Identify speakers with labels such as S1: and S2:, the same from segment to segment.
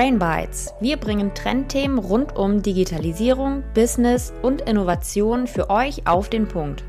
S1: Brain Bites. Wir bringen Trendthemen rund um Digitalisierung, Business und Innovation für euch auf den Punkt.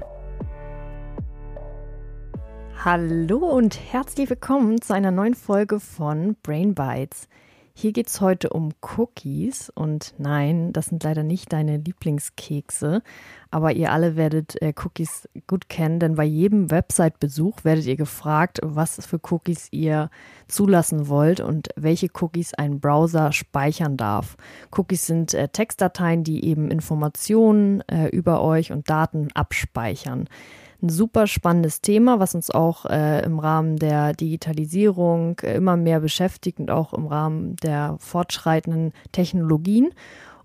S2: Hallo und herzlich willkommen zu einer neuen Folge von Brain Bites. Hier geht es heute um Cookies. Und nein, das sind leider nicht deine Lieblingskekse, aber ihr alle werdet äh, Cookies gut kennen, denn bei jedem Website-Besuch werdet ihr gefragt, was für Cookies ihr zulassen wollt und welche Cookies ein Browser speichern darf. Cookies sind äh, Textdateien, die eben Informationen äh, über euch und Daten abspeichern ein super spannendes Thema, was uns auch äh, im Rahmen der Digitalisierung äh, immer mehr beschäftigt und auch im Rahmen der fortschreitenden Technologien.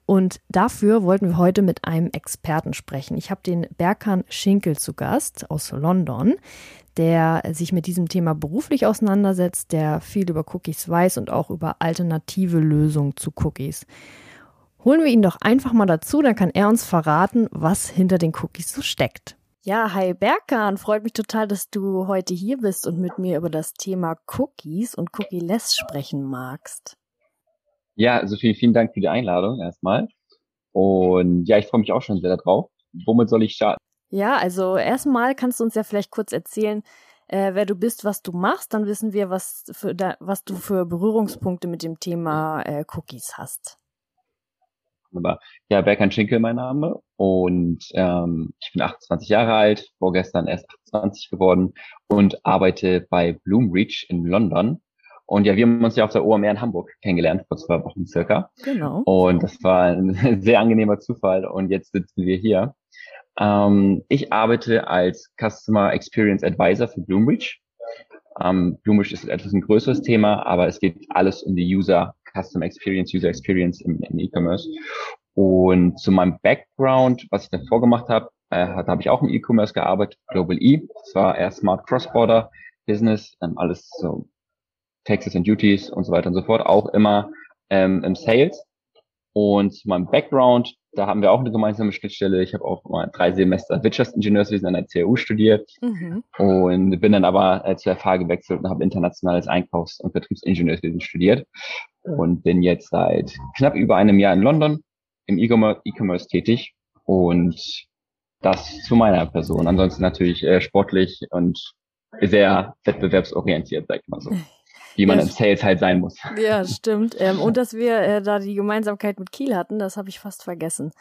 S2: Und dafür wollten wir heute mit einem Experten sprechen. Ich habe den Berkan Schinkel zu Gast aus London, der sich mit diesem Thema beruflich auseinandersetzt, der viel über Cookies weiß und auch über alternative Lösungen zu Cookies. Holen wir ihn doch einfach mal dazu, dann kann er uns verraten, was hinter den Cookies so steckt. Ja, hi Berkan, freut mich total, dass du heute hier bist und mit mir über das Thema Cookies und Cookie-less sprechen magst.
S3: Ja, vielen, vielen Dank für die Einladung erstmal. Und ja, ich freue mich auch schon sehr darauf. Womit soll ich starten?
S2: Ja, also erstmal kannst du uns ja vielleicht kurz erzählen, äh, wer du bist, was du machst, dann wissen wir, was, für da, was du für Berührungspunkte mit dem Thema äh, Cookies hast.
S3: Aber ja, Berkan Schinkel mein Name und ähm, ich bin 28 Jahre alt, vorgestern erst 28 geworden und arbeite bei Bloomreach in London. Und ja, wir haben uns ja auf der OMR in Hamburg kennengelernt, vor zwei Wochen circa.
S2: Genau.
S3: Und das war ein sehr angenehmer Zufall und jetzt sitzen wir hier. Ähm, ich arbeite als Customer Experience Advisor für Bloomreach. Ähm, Bloomreach ist etwas ein größeres Thema, aber es geht alles um die User Custom Experience, User Experience im, im E-Commerce. Und zu meinem Background, was ich davor gemacht habe, äh, da habe ich auch im E-Commerce gearbeitet, Global E. Das war eher Smart Cross-Border Business, ähm, alles so Taxes and Duties und so weiter und so fort, auch immer ähm, im Sales. Und zu meinem Background, da haben wir auch eine gemeinsame Schnittstelle. Ich habe auch mal drei Semester Wirtschaftsingenieurswesen an der CAU studiert mhm. und bin dann aber äh, zur FH gewechselt und habe internationales Einkaufs- und Vertriebsingenieurswesen studiert und bin jetzt seit knapp über einem Jahr in London im E-Commerce tätig und das zu meiner Person. Ansonsten natürlich äh, sportlich und sehr wettbewerbsorientiert, sag ich mal so. Wie man ja, im Sales halt sein muss.
S2: Ja, stimmt. Ähm, und dass wir äh, da die Gemeinsamkeit mit Kiel hatten, das habe ich fast vergessen.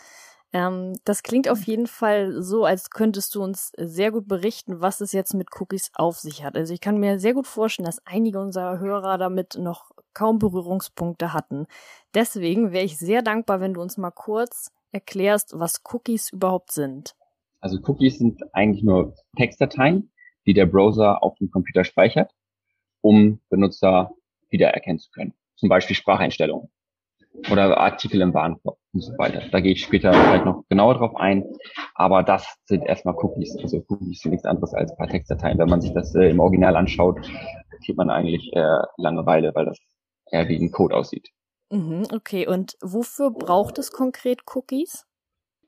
S2: Ähm, das klingt auf jeden Fall so, als könntest du uns sehr gut berichten, was es jetzt mit Cookies auf sich hat. Also ich kann mir sehr gut vorstellen, dass einige unserer Hörer damit noch kaum Berührungspunkte hatten. Deswegen wäre ich sehr dankbar, wenn du uns mal kurz erklärst, was Cookies überhaupt sind.
S3: Also Cookies sind eigentlich nur Textdateien, die der Browser auf dem Computer speichert, um Benutzer wiedererkennen zu können. Zum Beispiel Spracheinstellungen oder Artikel im Warenkorb und so weiter. Da gehe ich später vielleicht noch genauer drauf ein. Aber das sind erstmal Cookies. Also Cookies sind nichts anderes als ein paar Textdateien. Wenn man sich das äh, im Original anschaut, kriegt man eigentlich äh, Langeweile, weil das eher wie ein Code aussieht.
S2: Mhm, okay, und wofür braucht es konkret Cookies?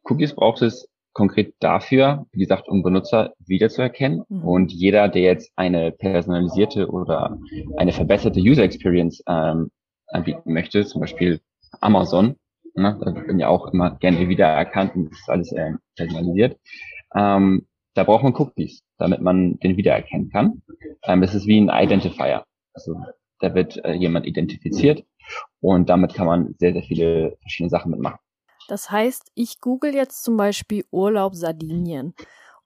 S3: Cookies braucht es konkret dafür, wie gesagt, um Benutzer wiederzuerkennen. Mhm. Und jeder, der jetzt eine personalisierte oder eine verbesserte User Experience ähm, anbieten möchte, zum Beispiel Amazon, ne, da wird ja auch immer gerne wiedererkannt und das ist alles äh, personalisiert. Ähm, da braucht man Cookies, damit man den wiedererkennen kann. Ähm, das ist wie ein Identifier. Also da wird äh, jemand identifiziert und damit kann man sehr, sehr viele verschiedene Sachen mitmachen.
S2: Das heißt, ich google jetzt zum Beispiel Urlaub Sardinien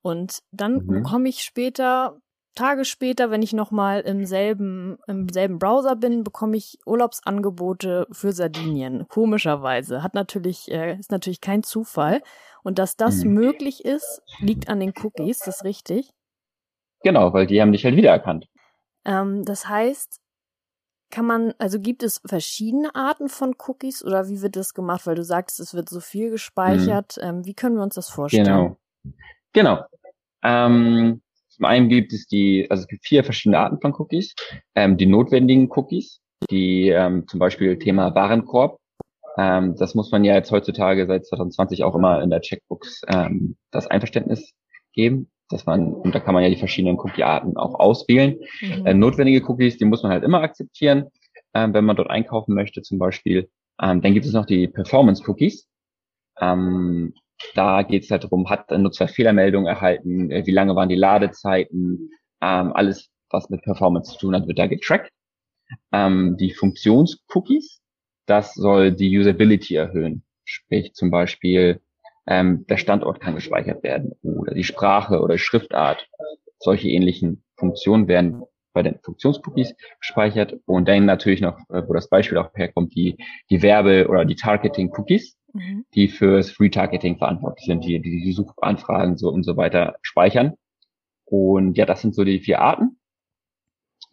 S2: und dann mhm. bekomme ich später, Tage später, wenn ich nochmal im selben, im selben Browser bin, bekomme ich Urlaubsangebote für Sardinien. Komischerweise. Hat natürlich, äh, ist natürlich kein Zufall. Und dass das mhm. möglich ist, liegt an den Cookies, das ist richtig?
S3: Genau, weil die haben dich halt wiedererkannt.
S2: Ähm, das heißt, kann man, also gibt es verschiedene Arten von Cookies oder wie wird das gemacht? Weil du sagst, es wird so viel gespeichert. Mhm. Ähm, wie können wir uns das vorstellen?
S3: Genau. Genau. Ähm, zum einen gibt es die, also es gibt vier verschiedene Arten von Cookies. Ähm, die notwendigen Cookies, die ähm, zum Beispiel Thema Warenkorb. Ähm, das muss man ja jetzt heutzutage seit 2020 auch immer in der Checkbox ähm, das Einverständnis geben dass man, und da kann man ja die verschiedenen Cookie-Arten auch auswählen. Mhm. Äh, notwendige Cookies, die muss man halt immer akzeptieren. ähm, wenn man dort einkaufen möchte zum Beispiel. Ähm, dann gibt es noch die Performance Cookies. Ähm, da geht es halt darum, hat ein Nutzer Fehlermeldungen erhalten, äh, wie lange waren die Ladezeiten, ähm, alles, was mit Performance zu tun hat, wird da getrackt. Ähm, die Funktions-Cookies, das soll die Usability erhöhen. Sprich zum Beispiel, ähm, der Standort kann gespeichert werden oder die Sprache oder Schriftart. Solche ähnlichen Funktionen werden bei den Funktionscookies gespeichert und dann natürlich noch, äh, wo das Beispiel auch herkommt, die, die Werbe- oder die Targeting-Cookies, mhm. die fürs Retargeting verantwortlich sind, die, die die Suchanfragen so und so weiter speichern. Und ja, das sind so die vier Arten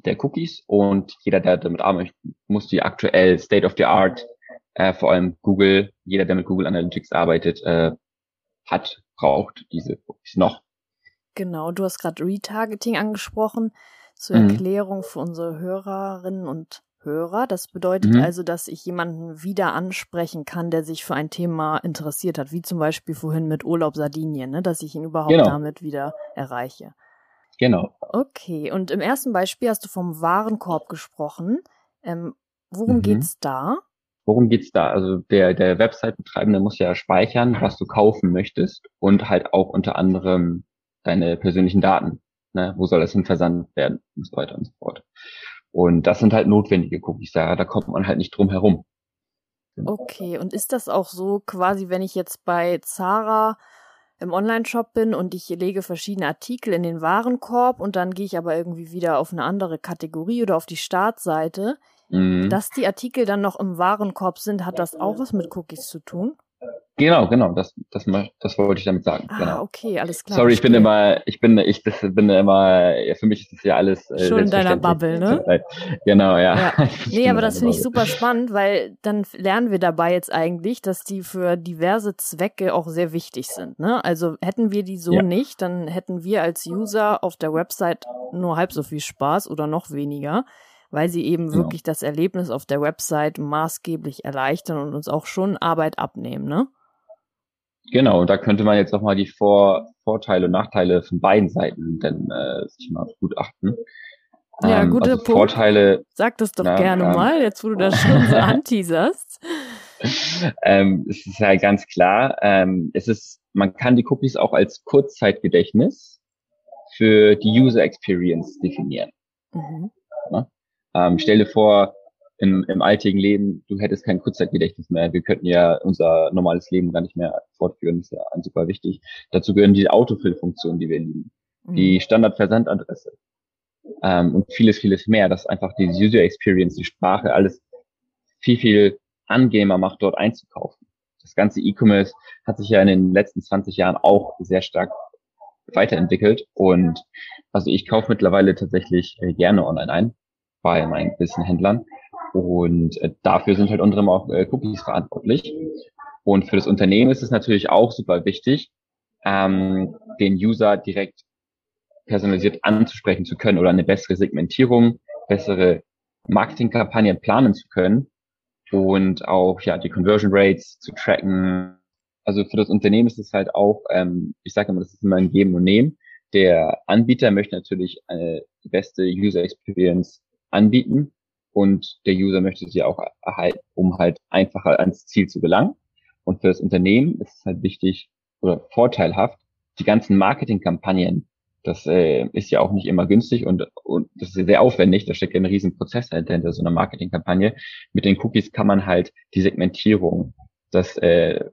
S3: der Cookies und jeder, der damit arbeitet, muss die aktuell State of the Art, äh, vor allem Google, jeder, der mit Google Analytics arbeitet, äh, hat, braucht diese Cookies noch.
S2: Genau, du hast gerade Retargeting angesprochen. Zur mhm. Erklärung für unsere Hörerinnen und Hörer. Das bedeutet mhm. also, dass ich jemanden wieder ansprechen kann, der sich für ein Thema interessiert hat, wie zum Beispiel vorhin mit Urlaub Sardinien, ne? dass ich ihn überhaupt genau. damit wieder erreiche.
S3: Genau.
S2: Okay, und im ersten Beispiel hast du vom Warenkorb gesprochen. Ähm, worum mhm. geht's da?
S3: Worum geht's da? Also der, der Website-Betreibende muss ja speichern, was du kaufen möchtest und halt auch unter anderem deine persönlichen Daten Ne? Wo soll das hin versandt werden und so weiter und so fort. Und das sind halt notwendige Cookies, da, da kommt man halt nicht drum herum.
S2: Okay, und ist das auch so quasi, wenn ich jetzt bei Zara im Online-Shop bin und ich lege verschiedene Artikel in den Warenkorb und dann gehe ich aber irgendwie wieder auf eine andere Kategorie oder auf die Startseite, mhm. dass die Artikel dann noch im Warenkorb sind, hat das auch was mit Cookies zu tun?
S3: Genau, genau, das, das, das wollte ich damit sagen.
S2: Ah,
S3: genau.
S2: okay, alles klar.
S3: Sorry, ich bin immer, ich bin, ich das bin immer, ja, für mich ist das ja alles.
S2: Äh, Schon in deiner Bubble, ne?
S3: Genau, ja.
S2: ja. nee, aber das finde ich super spannend, weil dann lernen wir dabei jetzt eigentlich, dass die für diverse Zwecke auch sehr wichtig sind. Ne? Also hätten wir die so ja. nicht, dann hätten wir als User auf der Website nur halb so viel Spaß oder noch weniger weil sie eben genau. wirklich das Erlebnis auf der Website maßgeblich erleichtern und uns auch schon Arbeit abnehmen, ne?
S3: Genau, und da könnte man jetzt nochmal die Vor Vorteile und Nachteile von beiden Seiten denn äh, sich mal gut achten.
S2: Ja, ähm, guter also Punkt.
S3: Vorteile.
S2: Sag das doch ja, gerne ähm, mal, jetzt wo du das schon so anteaserst.
S3: ähm, es ist ja ganz klar, ähm, es ist, man kann die Cookies auch als Kurzzeitgedächtnis für die User Experience definieren. Mhm. Ähm, stell dir vor, im, im alltäglichen Leben, du hättest kein Kurzzeitgedächtnis mehr. Wir könnten ja unser normales Leben gar nicht mehr fortführen. Das ist ja super wichtig. Dazu gehören die Autofill-Funktionen, die wir lieben. Mhm. Die Standardversandadresse. Ähm, und vieles, vieles mehr. Das einfach die User Experience, die Sprache, alles viel, viel angenehmer macht, dort einzukaufen. Das ganze E-Commerce hat sich ja in den letzten 20 Jahren auch sehr stark weiterentwickelt. Und also ich kaufe mittlerweile tatsächlich äh, gerne online ein bei meinen gewissen Händlern und äh, dafür sind halt unter anderem auch äh, Cookies verantwortlich. Und für das Unternehmen ist es natürlich auch super wichtig, ähm, den User direkt personalisiert anzusprechen zu können oder eine bessere Segmentierung, bessere Marketingkampagnen planen zu können und auch ja die Conversion Rates zu tracken. Also für das Unternehmen ist es halt auch, ähm, ich sage immer, das ist immer ein Geben und Nehmen. Der Anbieter möchte natürlich eine die beste User Experience anbieten und der User möchte sie auch erhalten, um halt einfacher ans Ziel zu gelangen. Und für das Unternehmen ist es halt wichtig oder vorteilhaft, die ganzen Marketingkampagnen, das äh, ist ja auch nicht immer günstig und, und das ist sehr aufwendig, da steckt ja ein riesen Prozess hinter so einer Marketingkampagne. Mit den Cookies kann man halt die Segmentierung, das äh,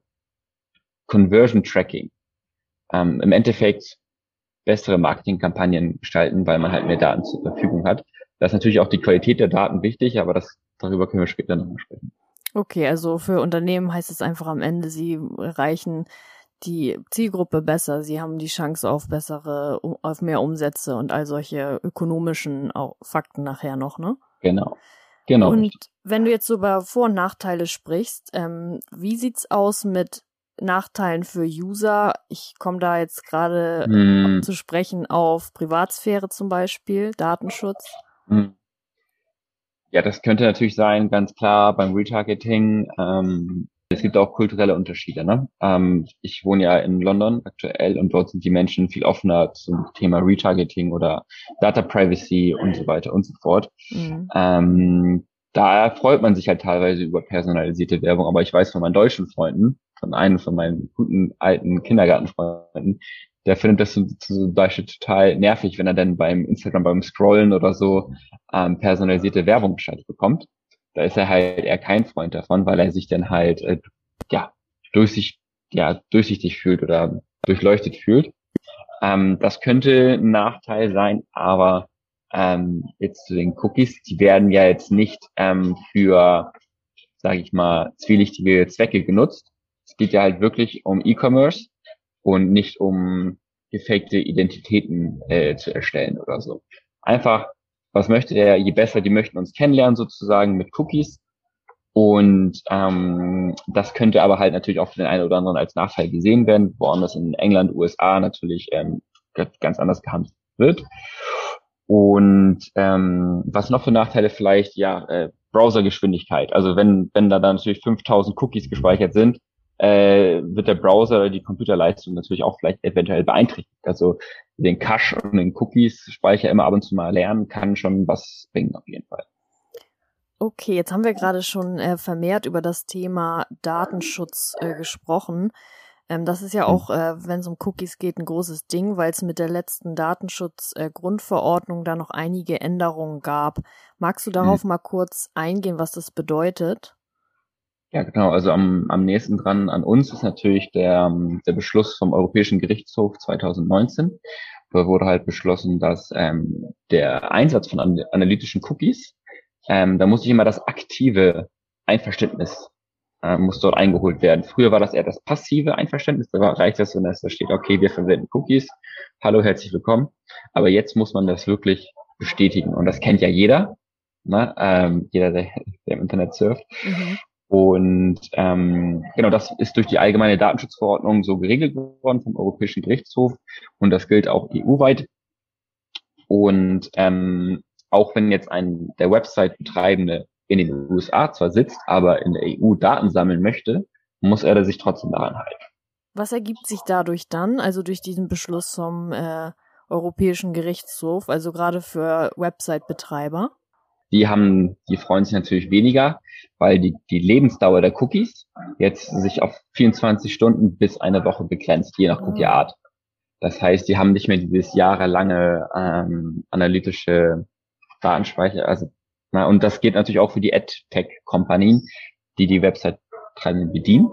S3: Conversion Tracking, ähm, im Endeffekt bessere Marketingkampagnen gestalten, weil man halt mehr Daten zur Verfügung hat. Da ist natürlich auch die Qualität der Daten wichtig, aber das, darüber können wir später nochmal sprechen.
S2: Okay, also für Unternehmen heißt es einfach am Ende, sie erreichen die Zielgruppe besser, sie haben die Chance auf bessere, auf mehr Umsätze und all solche ökonomischen Fakten nachher noch, ne?
S3: Genau. Genau.
S2: Und wenn du jetzt so über Vor- und Nachteile sprichst, ähm, wie sieht's aus mit Nachteilen für User? Ich komme da jetzt gerade hm. zu sprechen auf Privatsphäre zum Beispiel, Datenschutz. Hm.
S3: Ja, das könnte natürlich sein, ganz klar beim Retargeting. Ähm, es gibt auch kulturelle Unterschiede. Ne? Ähm, ich wohne ja in London aktuell und dort sind die Menschen viel offener zum Thema Retargeting oder Data Privacy und so weiter und so fort. Mhm. Ähm, da freut man sich halt teilweise über personalisierte Werbung, aber ich weiß von meinen deutschen Freunden, von einem von meinen guten alten Kindergartenfreunden, der findet das zum Beispiel total nervig, wenn er dann beim Instagram beim Scrollen oder so ähm, personalisierte Werbung geschaltet bekommt. Da ist er halt eher kein Freund davon, weil er sich dann halt äh, ja durchsicht, ja durchsichtig fühlt oder durchleuchtet fühlt. Ähm, das könnte ein Nachteil sein, aber ähm, jetzt zu den Cookies, die werden ja jetzt nicht ähm, für, sage ich mal, zwielichtige Zwecke genutzt. Es geht ja halt wirklich um E-Commerce und nicht um gefakte Identitäten äh, zu erstellen oder so. Einfach, was möchte der, je besser die möchten uns kennenlernen sozusagen mit Cookies. Und ähm, das könnte aber halt natürlich auch für den einen oder anderen als Nachteil gesehen werden, woanders in England, USA natürlich ähm, ganz anders gehandelt wird. Und ähm, was noch für Nachteile vielleicht, ja, äh, Browsergeschwindigkeit. Also wenn, wenn da dann natürlich 5000 Cookies gespeichert sind, äh, wird der Browser oder die Computerleistung natürlich auch vielleicht eventuell beeinträchtigt. Also den Cache und den Cookies-Speicher immer ab und zu mal lernen, kann schon was bringen auf jeden Fall.
S2: Okay, jetzt haben wir gerade schon äh, vermehrt über das Thema Datenschutz äh, gesprochen. Ähm, das ist ja hm. auch, äh, wenn es um Cookies geht, ein großes Ding, weil es mit der letzten Datenschutz-Grundverordnung da noch einige Änderungen gab. Magst du darauf mhm. mal kurz eingehen, was das bedeutet?
S3: Ja, genau. Also am, am nächsten dran an uns ist natürlich der, der Beschluss vom Europäischen Gerichtshof 2019. Da wurde halt beschlossen, dass ähm, der Einsatz von an analytischen Cookies, ähm, da muss ich immer das aktive Einverständnis äh, muss dort eingeholt werden. Früher war das eher das passive Einverständnis. Da reicht das, wenn da steht, okay, wir verwenden Cookies. Hallo, herzlich willkommen. Aber jetzt muss man das wirklich bestätigen. Und das kennt ja jeder. Ne? Ähm, jeder, der, der im Internet surft. Mhm. Und ähm, genau, das ist durch die allgemeine Datenschutzverordnung so geregelt worden vom Europäischen Gerichtshof und das gilt auch EU-weit. Und ähm, auch wenn jetzt ein der Website-Betreibende in den USA zwar sitzt, aber in der EU Daten sammeln möchte, muss er sich trotzdem daran halten.
S2: Was ergibt sich dadurch dann, also durch diesen Beschluss vom äh, Europäischen Gerichtshof, also gerade für Website-Betreiber?
S3: Die haben, die freuen sich natürlich weniger, weil die, die Lebensdauer der Cookies jetzt sich auf 24 Stunden bis eine Woche begrenzt, je nach. Cookie-Art. Das heißt, die haben nicht mehr dieses jahrelange ähm, analytische Datenspeicher, also na, und das geht natürlich auch für die AdTech-Kompanien, die die Website-Treibenden bedienen.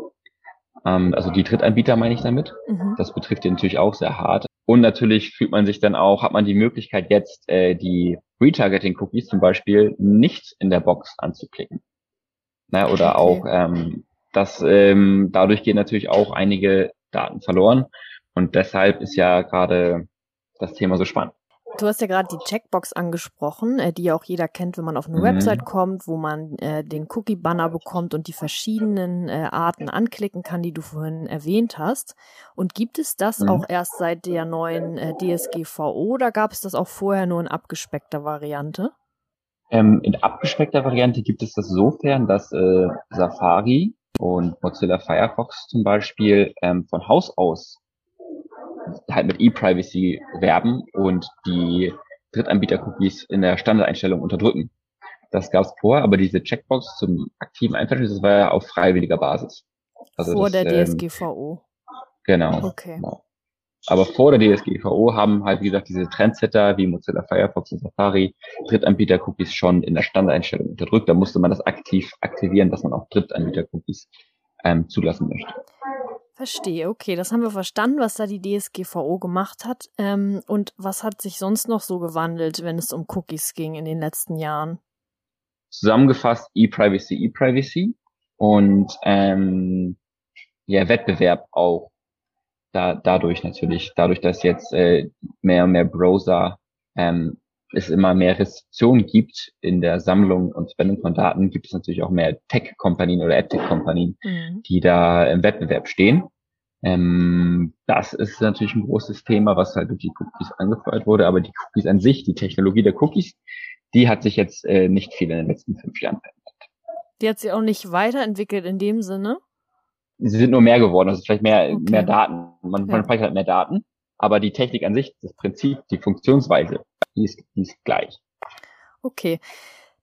S3: Ähm, also die Drittanbieter meine ich damit. Mhm. Das betrifft die natürlich auch sehr hart. Und natürlich fühlt man sich dann auch, hat man die Möglichkeit jetzt äh, die Retargeting-Cookies zum Beispiel nicht in der Box anzuklicken. Na, oder okay. auch ähm, das ähm, dadurch gehen natürlich auch einige Daten verloren. Und deshalb ist ja gerade das Thema so spannend.
S2: Du hast ja gerade die Checkbox angesprochen, äh, die ja auch jeder kennt, wenn man auf eine mhm. Website kommt, wo man äh, den Cookie-Banner bekommt und die verschiedenen äh, Arten anklicken kann, die du vorhin erwähnt hast. Und gibt es das mhm. auch erst seit der neuen äh, DSGVO oder gab es das auch vorher nur in abgespeckter Variante?
S3: Ähm, in abgespeckter Variante gibt es das sofern, dass äh, Safari und Mozilla Firefox zum Beispiel ähm, von Haus aus halt mit E-Privacy werben und die Drittanbieter-Cookies in der Standardeinstellung unterdrücken. Das gab es vorher, aber diese Checkbox zum aktiven Einverständnis, das war ja auf freiwilliger Basis.
S2: Also vor das, der DSGVO.
S3: Ähm, genau. Okay. Genau. Aber vor der DSGVO haben halt, wie gesagt, diese Trendsetter wie Mozilla Firefox und Safari Drittanbieter-Cookies schon in der Standardeinstellung unterdrückt. Da musste man das aktiv aktivieren, dass man auch Drittanbieter-Cookies ähm, zulassen möchte.
S2: Verstehe, okay, das haben wir verstanden, was da die DSGVO gemacht hat. Ähm, und was hat sich sonst noch so gewandelt, wenn es um Cookies ging in den letzten Jahren?
S3: Zusammengefasst E-Privacy, E-Privacy und ähm, ja, Wettbewerb auch da, dadurch natürlich, dadurch, dass jetzt äh, mehr und mehr Browser ähm, es immer mehr Restriktionen gibt in der Sammlung und Verwendung von Daten, gibt es natürlich auch mehr Tech-Kompanien oder Ad-Tech-Kompanien, mhm. die da im Wettbewerb stehen. Ähm, das ist natürlich ein großes Thema, was halt durch die Cookies angefeuert wurde, aber die Cookies an sich, die Technologie der Cookies, die hat sich jetzt äh, nicht viel in den letzten fünf Jahren verändert.
S2: Die hat sich auch nicht weiterentwickelt in dem Sinne?
S3: Sie sind nur mehr geworden, also vielleicht mehr, okay. mehr Daten. Man, ja. man speichert halt mehr Daten, aber die Technik an sich, das Prinzip, die Funktionsweise, die ist, die ist gleich.
S2: Okay.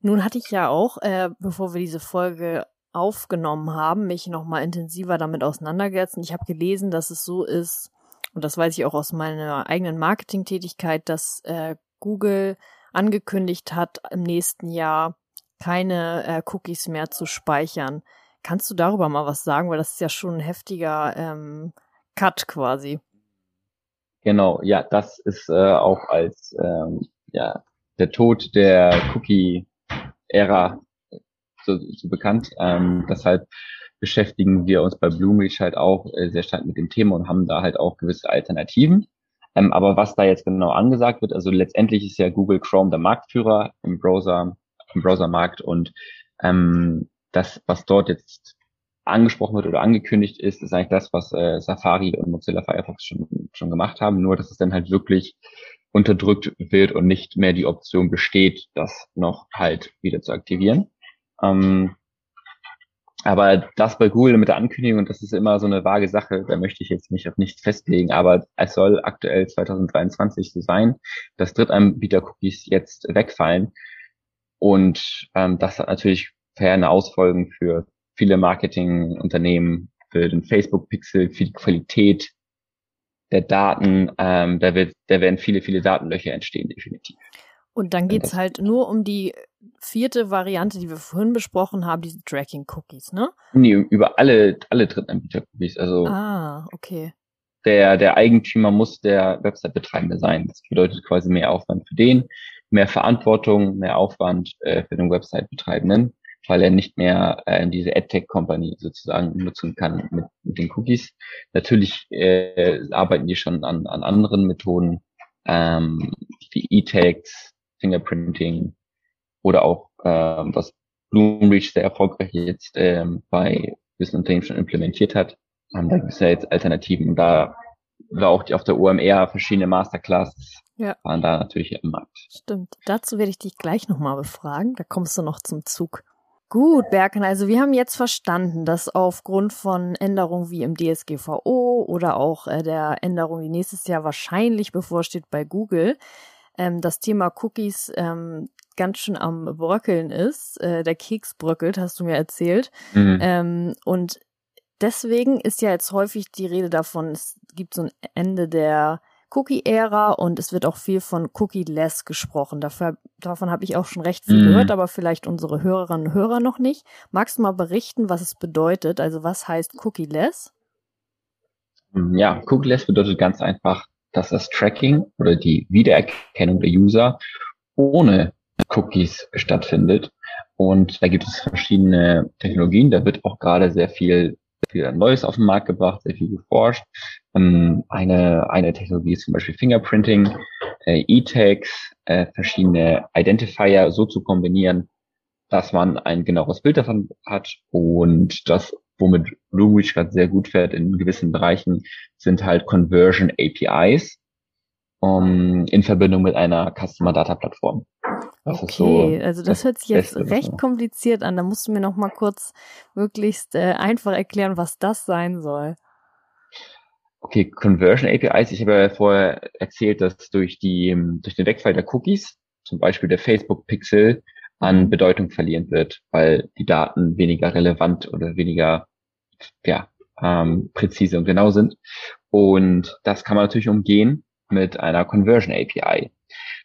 S2: Nun hatte ich ja auch, äh, bevor wir diese Folge aufgenommen haben, mich nochmal intensiver damit auseinandergesetzt. Und ich habe gelesen, dass es so ist, und das weiß ich auch aus meiner eigenen Marketingtätigkeit, dass äh, Google angekündigt hat, im nächsten Jahr keine äh, Cookies mehr zu speichern. Kannst du darüber mal was sagen? Weil das ist ja schon ein heftiger ähm, Cut quasi.
S3: Genau, ja, das ist äh, auch als ähm, ja, der Tod der Cookie-Ära so, so bekannt. Ähm, deshalb beschäftigen wir uns bei Bloomreach halt auch äh, sehr stark mit dem Thema und haben da halt auch gewisse Alternativen. Ähm, aber was da jetzt genau angesagt wird, also letztendlich ist ja Google Chrome der Marktführer im Browser, im Browsermarkt und ähm, das, was dort jetzt angesprochen wird oder angekündigt ist, ist eigentlich das, was äh, Safari und Mozilla Firefox schon, schon gemacht haben, nur dass es dann halt wirklich unterdrückt wird und nicht mehr die Option besteht, das noch halt wieder zu aktivieren. Ähm, aber das bei Google mit der Ankündigung, das ist immer so eine vage Sache, da möchte ich jetzt nicht auf nichts festlegen, aber es soll aktuell 2023 so sein, dass Drittanbieter-Cookies jetzt wegfallen. Und ähm, das hat natürlich ferne Ausfolgen für viele Marketingunternehmen, für den Facebook-Pixel, für die Qualität der Daten. Ähm, da, wird, da werden viele, viele Datenlöcher entstehen, definitiv.
S2: Und dann geht's halt nur um die vierte Variante, die wir vorhin besprochen haben, diese Tracking-Cookies, ne?
S3: Nee, über alle, alle Drittanbieter-Cookies. Also
S2: ah, okay.
S3: Der, der Eigentümer muss der Website-Betreibende sein. Das bedeutet quasi mehr Aufwand für den, mehr Verantwortung, mehr Aufwand äh, für den Website-Betreibenden, weil er nicht mehr äh, diese AdTech-Company sozusagen nutzen kann mit, mit den Cookies. Natürlich äh, arbeiten die schon an, an anderen Methoden, ähm, wie E-Tags, Fingerprinting oder auch ähm, was Bloomreach sehr erfolgreich jetzt ähm, bei gewissen Unternehmen schon implementiert hat. Ähm, da gibt es ja jetzt Alternativen. Da war auch die, auf der OMR verschiedene Masterclasses ja. waren da natürlich im Markt.
S2: Stimmt. Dazu werde ich dich gleich nochmal befragen. Da kommst du noch zum Zug. Gut, Berken, also wir haben jetzt verstanden, dass aufgrund von Änderungen wie im DSGVO oder auch äh, der Änderung, die nächstes Jahr wahrscheinlich bevorsteht bei Google, ähm, das Thema Cookies ähm, ganz schön am Bröckeln ist. Äh, der Keks bröckelt, hast du mir erzählt. Mhm. Ähm, und deswegen ist ja jetzt häufig die Rede davon, es gibt so ein Ende der Cookie-Ära und es wird auch viel von Cookie-less gesprochen. Dafür, davon habe ich auch schon recht viel mhm. gehört, aber vielleicht unsere Hörerinnen und Hörer noch nicht. Magst du mal berichten, was es bedeutet? Also was heißt Cookie-less?
S3: Ja, Cookie-less bedeutet ganz einfach, dass das Tracking oder die Wiedererkennung der User ohne Cookies stattfindet. Und da gibt es verschiedene Technologien. Da wird auch gerade sehr viel, viel Neues auf den Markt gebracht, sehr viel geforscht. Ähm, eine, eine Technologie ist zum Beispiel Fingerprinting, äh, E-Tags, äh, verschiedene Identifier so zu kombinieren, dass man ein genaueres Bild davon hat und das womit Bluereach gerade sehr gut fährt in gewissen Bereichen, sind halt Conversion APIs um, in Verbindung mit einer Customer Data Plattform.
S2: Das okay, so also das, das, hört sich jetzt Beste, recht kompliziert an. Da musst du mir noch mal kurz möglichst äh, einfach erklären, was das sein soll.
S3: Okay, Conversion APIs. Ich habe ja vorher erzählt, dass durch die durch den Wegfall der Cookies, zum Beispiel der Facebook Pixel, an Bedeutung verlieren wird, weil die Daten weniger relevant oder weniger ja, ähm, präzise und genau sind. Und das kann man natürlich umgehen mit einer Conversion API.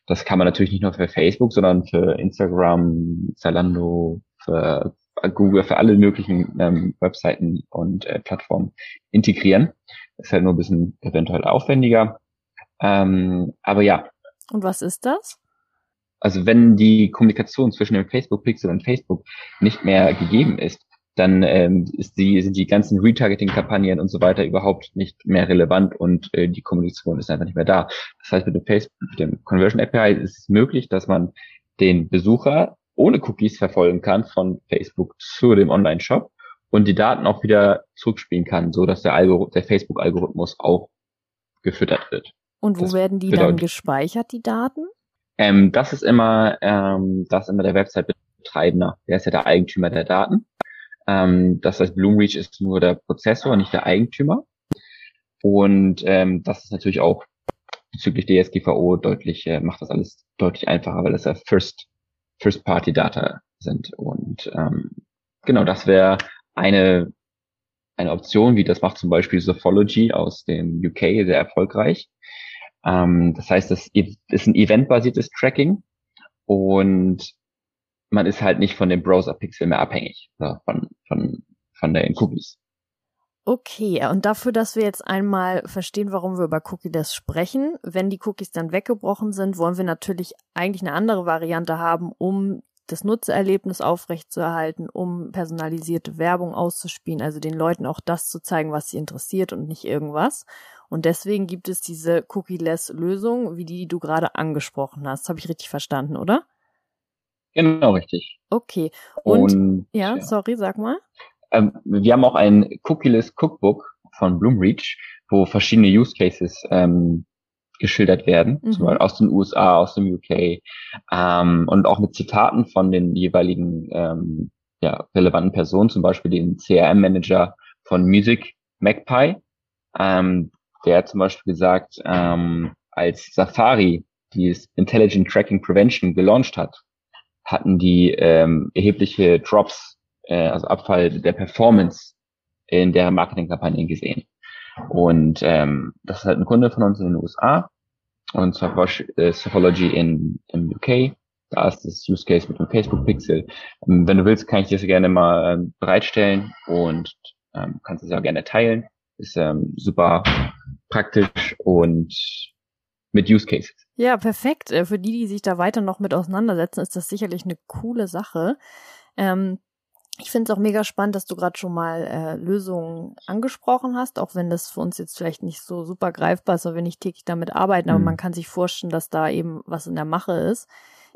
S3: Das kann man natürlich nicht nur für Facebook, sondern für Instagram, Zalando, für Google, für alle möglichen ähm, Webseiten und äh, Plattformen integrieren. ist halt nur ein bisschen eventuell aufwendiger. Ähm, aber ja.
S2: Und was ist das?
S3: Also wenn die Kommunikation zwischen dem Facebook-Pixel und Facebook nicht mehr gegeben ist, dann ähm, ist die, sind die ganzen Retargeting-Kampagnen und so weiter überhaupt nicht mehr relevant und äh, die Kommunikation ist einfach nicht mehr da. Das heißt, mit dem Facebook, mit dem Conversion API ist es möglich, dass man den Besucher ohne Cookies verfolgen kann von Facebook zu dem Online-Shop und die Daten auch wieder zurückspielen kann, so dass der, Algor der Facebook-Algorithmus auch gefüttert wird.
S2: Und wo das werden die bedeutet, dann gespeichert, die Daten?
S3: Ähm, das ist immer, ähm, das ist immer der Website-Betreibender. Der ist ja der Eigentümer der Daten. Ähm, das heißt, Bloomreach ist nur der Prozessor, nicht der Eigentümer. Und ähm, das ist natürlich auch bezüglich DSGVO deutlich, äh, macht das alles deutlich einfacher, weil das ja First, First-Party-Data sind. Und ähm, genau, das wäre eine eine Option, wie das macht zum Beispiel Sophology aus dem UK sehr erfolgreich. Ähm, das heißt, das ist ein eventbasiertes Tracking und man ist halt nicht von dem Browser-Pixel mehr abhängig, von, von, von den Cookies.
S2: Okay, und dafür, dass wir jetzt einmal verstehen, warum wir über Cookies sprechen, wenn die Cookies dann weggebrochen sind, wollen wir natürlich eigentlich eine andere Variante haben, um das Nutzererlebnis aufrechtzuerhalten, um personalisierte Werbung auszuspielen, also den Leuten auch das zu zeigen, was sie interessiert und nicht irgendwas. Und deswegen gibt es diese Cookie-less-Lösung, wie die, die du gerade angesprochen hast. Habe ich richtig verstanden, oder?
S3: Genau, richtig.
S2: Okay. Und, und ja, ja, sorry, sag mal.
S3: Ähm, wir haben auch ein Cookie-less Cookbook von Bloomreach, wo verschiedene Use Cases ähm, geschildert werden, mhm. zum Beispiel aus den USA, aus dem UK ähm, und auch mit Zitaten von den jeweiligen ähm, ja, relevanten Personen, zum Beispiel den CRM-Manager von Music Magpie, ähm, der zum Beispiel gesagt, ähm, als Safari dieses Intelligent Tracking Prevention gelauncht hat, hatten die ähm, erhebliche Drops, äh, also Abfall der Performance in der Marketingkampagnen gesehen. Und ähm, das ist halt ein Kunde von uns in den USA und zwar äh, Sophology in, im UK. Da ist das Use Case mit dem Facebook Pixel. Ähm, wenn du willst, kann ich das gerne mal ähm, bereitstellen und ähm, kannst es ja gerne teilen. Ist ähm, super praktisch und mit Use Cases.
S2: Ja, perfekt. Äh, für die, die sich da weiter noch mit auseinandersetzen, ist das sicherlich eine coole Sache. Ähm, ich finde es auch mega spannend, dass du gerade schon mal äh, Lösungen angesprochen hast, auch wenn das für uns jetzt vielleicht nicht so super greifbar ist, weil wir nicht täglich damit arbeiten, aber mhm. man kann sich vorstellen, dass da eben was in der Mache ist.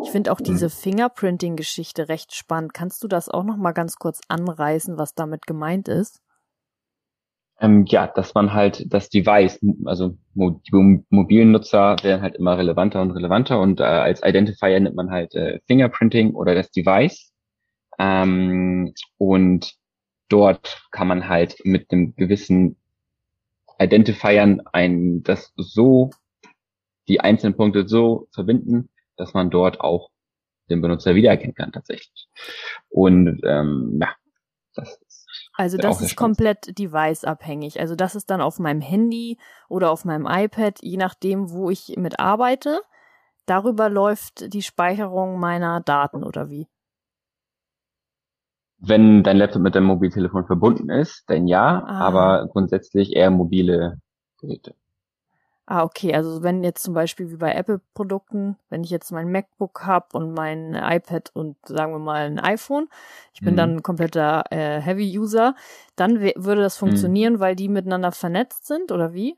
S2: Ich finde auch diese Fingerprinting-Geschichte recht spannend. Kannst du das auch noch mal ganz kurz anreißen, was damit gemeint ist?
S3: Ähm, ja, dass man halt das Device, also die mobilen Nutzer werden halt immer relevanter und relevanter und äh, als Identifier nimmt man halt äh, Fingerprinting oder das Device ähm, und dort kann man halt mit einem gewissen Identifiern ein, das so, die einzelnen Punkte so verbinden, dass man dort auch den Benutzer wiedererkennen kann tatsächlich. Und ähm, ja,
S2: das also das ist komplett device-abhängig. Also das ist dann auf meinem Handy oder auf meinem iPad, je nachdem, wo ich mit arbeite. Darüber läuft die Speicherung meiner Daten oder wie?
S3: Wenn dein Laptop mit deinem Mobiltelefon verbunden ist, dann ja, ah. aber grundsätzlich eher mobile Geräte.
S2: Ah, okay. Also wenn jetzt zum Beispiel wie bei Apple-Produkten, wenn ich jetzt mein MacBook habe und mein iPad und sagen wir mal ein iPhone, ich bin mhm. dann ein kompletter äh, Heavy-User, dann würde das mhm. funktionieren, mhm. weil die miteinander vernetzt sind oder wie?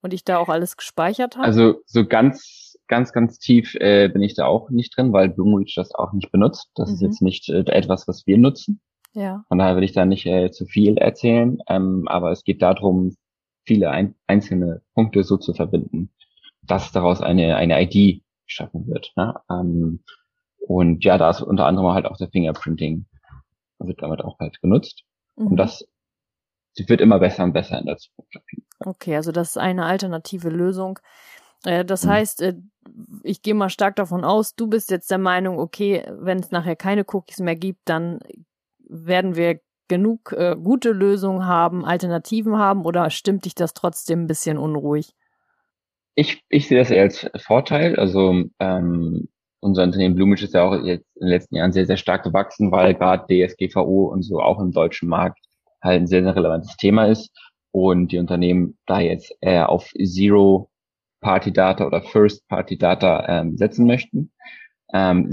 S2: Und ich da auch alles gespeichert habe?
S3: Also so ganz ganz, ganz tief äh, bin ich da auch nicht drin, weil Bloomreach das auch nicht benutzt. Das mhm. ist jetzt nicht äh, etwas, was wir nutzen. Ja. Von daher will ich da nicht äh, zu viel erzählen. Ähm, aber es geht darum, viele ein einzelne Punkte so zu verbinden, dass daraus eine, eine ID geschaffen wird. Ne? Ähm, und ja, da ist unter anderem halt auch der Fingerprinting wird damit auch halt genutzt. Mhm. Und das wird immer besser und besser in der Zukunft.
S2: Okay, also das ist eine alternative Lösung. Äh, das mhm. heißt, äh, ich gehe mal stark davon aus, du bist jetzt der Meinung, okay, wenn es nachher keine Cookies mehr gibt, dann werden wir genug äh, gute Lösungen haben, Alternativen haben oder stimmt dich das trotzdem ein bisschen unruhig?
S3: Ich, ich sehe das eher als Vorteil. Also ähm, unser Unternehmen Blumisch ist ja auch jetzt in den letzten Jahren sehr, sehr stark gewachsen, weil gerade DSGVO und so auch im deutschen Markt halt ein sehr, sehr relevantes Thema ist und die Unternehmen da jetzt eher auf Zero Party-Data oder First-Party-Data ähm, setzen möchten. Ähm,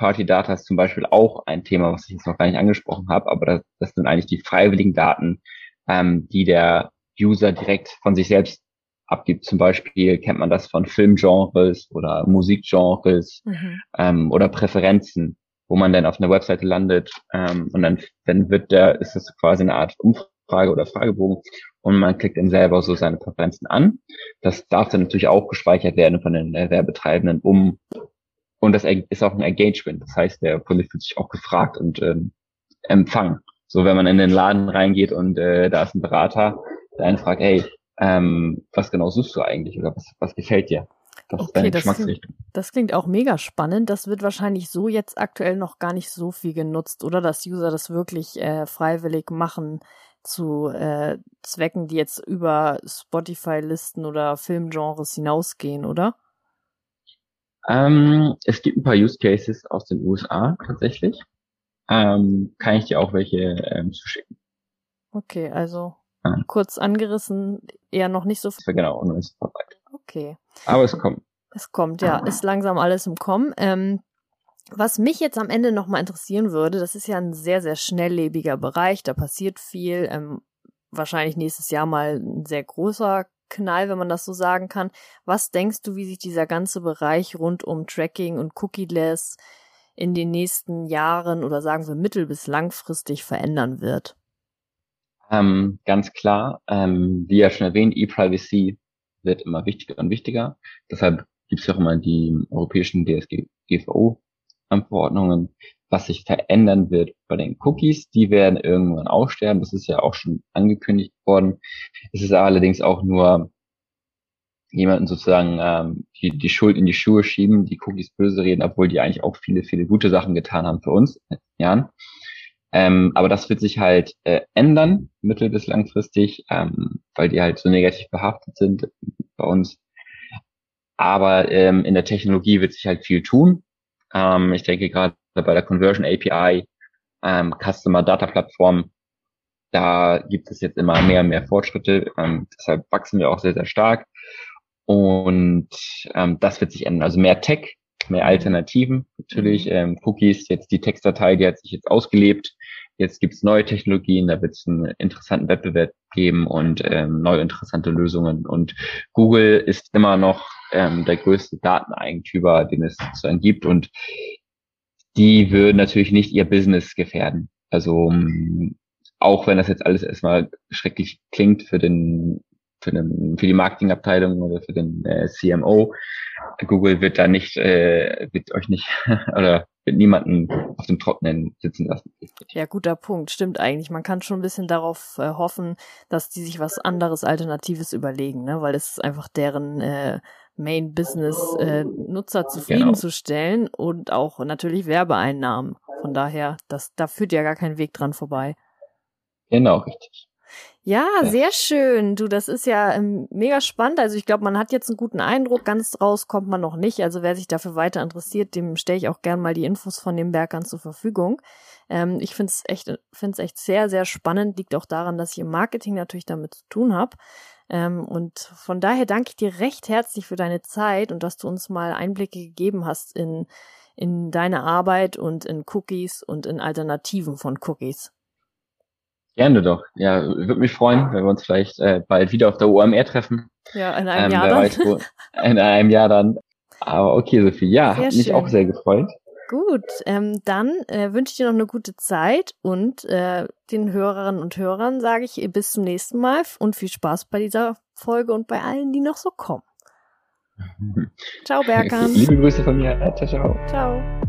S3: Zero-Party-Data ist zum Beispiel auch ein Thema, was ich jetzt noch gar nicht angesprochen habe, aber das, das sind eigentlich die freiwilligen Daten, ähm, die der User direkt von sich selbst abgibt. Zum Beispiel kennt man das von Filmgenres oder Musikgenres mhm. ähm, oder Präferenzen, wo man dann auf einer Webseite landet ähm, und dann, dann wird der, ist das quasi eine Art Umfrage oder Fragebogen und man klickt dann selber so seine Präferenzen an. Das darf dann natürlich auch gespeichert werden von den äh, Werbetreibenden, um und das ist auch ein Engagement. Das heißt, der Kunde fühlt sich auch gefragt und ähm, empfangen. So, wenn man in den Laden reingeht und äh, da ist ein Berater, der einen fragt, hey, ähm, was genau suchst du eigentlich oder was, was gefällt dir? Das
S2: okay, ist das klingt, das klingt auch mega spannend. Das wird wahrscheinlich so jetzt aktuell noch gar nicht so viel genutzt, oder dass User das wirklich äh, freiwillig machen zu äh, Zwecken, die jetzt über Spotify-Listen oder Filmgenres hinausgehen, oder?
S3: Ähm, es gibt ein paar Use Cases aus den USA tatsächlich. Ähm, kann ich dir auch welche ähm, zuschicken.
S2: Okay, also ja. kurz angerissen, eher noch nicht so
S3: viel. Genau, und ist vorbei.
S2: Okay.
S3: Aber es kommt.
S2: Es kommt, ja, ist langsam alles im Kommen. Ähm, was mich jetzt am Ende nochmal interessieren würde, das ist ja ein sehr, sehr schnelllebiger Bereich, da passiert viel, ähm, wahrscheinlich nächstes Jahr mal ein sehr großer Knall, wenn man das so sagen kann. Was denkst du, wie sich dieser ganze Bereich rund um Tracking und Cookie-less in den nächsten Jahren oder sagen wir mittel- bis langfristig verändern wird?
S3: Ähm, ganz klar, ähm, wie ja schon erwähnt, E-Privacy wird immer wichtiger und wichtiger. Deshalb gibt es ja auch immer die europäischen DSGVO-Verordnungen, was sich verändern wird bei den Cookies. Die werden irgendwann aussterben. Das ist ja auch schon angekündigt worden. Es ist allerdings auch nur jemanden sozusagen ähm, die, die Schuld in die Schuhe schieben, die Cookies böse reden, obwohl die eigentlich auch viele, viele gute Sachen getan haben für uns in den Jahren. Ähm, aber das wird sich halt äh, ändern, mittel- bis langfristig, ähm, weil die halt so negativ behaftet sind bei uns. Aber ähm, in der Technologie wird sich halt viel tun. Ähm, ich denke gerade bei der Conversion API, ähm, Customer Data Plattform, da gibt es jetzt immer mehr und mehr Fortschritte. Ähm, deshalb wachsen wir auch sehr, sehr stark. Und ähm, das wird sich ändern. Also mehr Tech, mehr Alternativen natürlich. Mhm. Ähm, Cookies, jetzt die Textdatei, die hat sich jetzt ausgelebt. Jetzt gibt's neue Technologien, da wird es einen interessanten Wettbewerb geben und ähm, neue interessante Lösungen. Und Google ist immer noch ähm, der größte Dateneigentümer, den es so gibt. Und die würden natürlich nicht ihr Business gefährden. Also auch wenn das jetzt alles erstmal schrecklich klingt für den für, den, für die Marketingabteilung oder für den äh, CMO. Google wird da nicht, äh, wird euch nicht oder wird niemanden auf dem Trockenen sitzen lassen.
S2: Ja, guter Punkt. Stimmt eigentlich. Man kann schon ein bisschen darauf äh, hoffen, dass die sich was anderes, Alternatives überlegen, ne? weil es ist einfach deren äh, Main Business, äh, Nutzer zufriedenzustellen genau. und auch natürlich Werbeeinnahmen. Von daher, das, da führt ja gar kein Weg dran vorbei.
S3: Genau, richtig.
S2: Ja, sehr schön. Du, das ist ja ähm, mega spannend. Also ich glaube, man hat jetzt einen guten Eindruck. Ganz raus kommt man noch nicht. Also wer sich dafür weiter interessiert, dem stelle ich auch gern mal die Infos von den Bergern zur Verfügung. Ähm, ich finde es echt, finde es echt sehr, sehr spannend. Liegt auch daran, dass ich im Marketing natürlich damit zu tun habe. Ähm, und von daher danke ich dir recht herzlich für deine Zeit und dass du uns mal Einblicke gegeben hast in, in deine Arbeit und in Cookies und in Alternativen von Cookies.
S3: Gerne doch. Ja, würde mich freuen, wenn wir uns vielleicht äh, bald wieder auf der OMR treffen.
S2: Ja, in einem ähm, Jahr dann. Weiß, wo,
S3: in einem Jahr dann. Aber okay, Sophie, ja, sehr hat mich schön. auch sehr gefreut.
S2: Gut, ähm, dann äh, wünsche ich dir noch eine gute Zeit und äh, den Hörerinnen und Hörern sage ich bis zum nächsten Mal und viel Spaß bei dieser Folge und bei allen, die noch so kommen. Ciao, Berkan.
S3: Liebe Grüße von mir. Ciao, ciao.
S2: Ciao.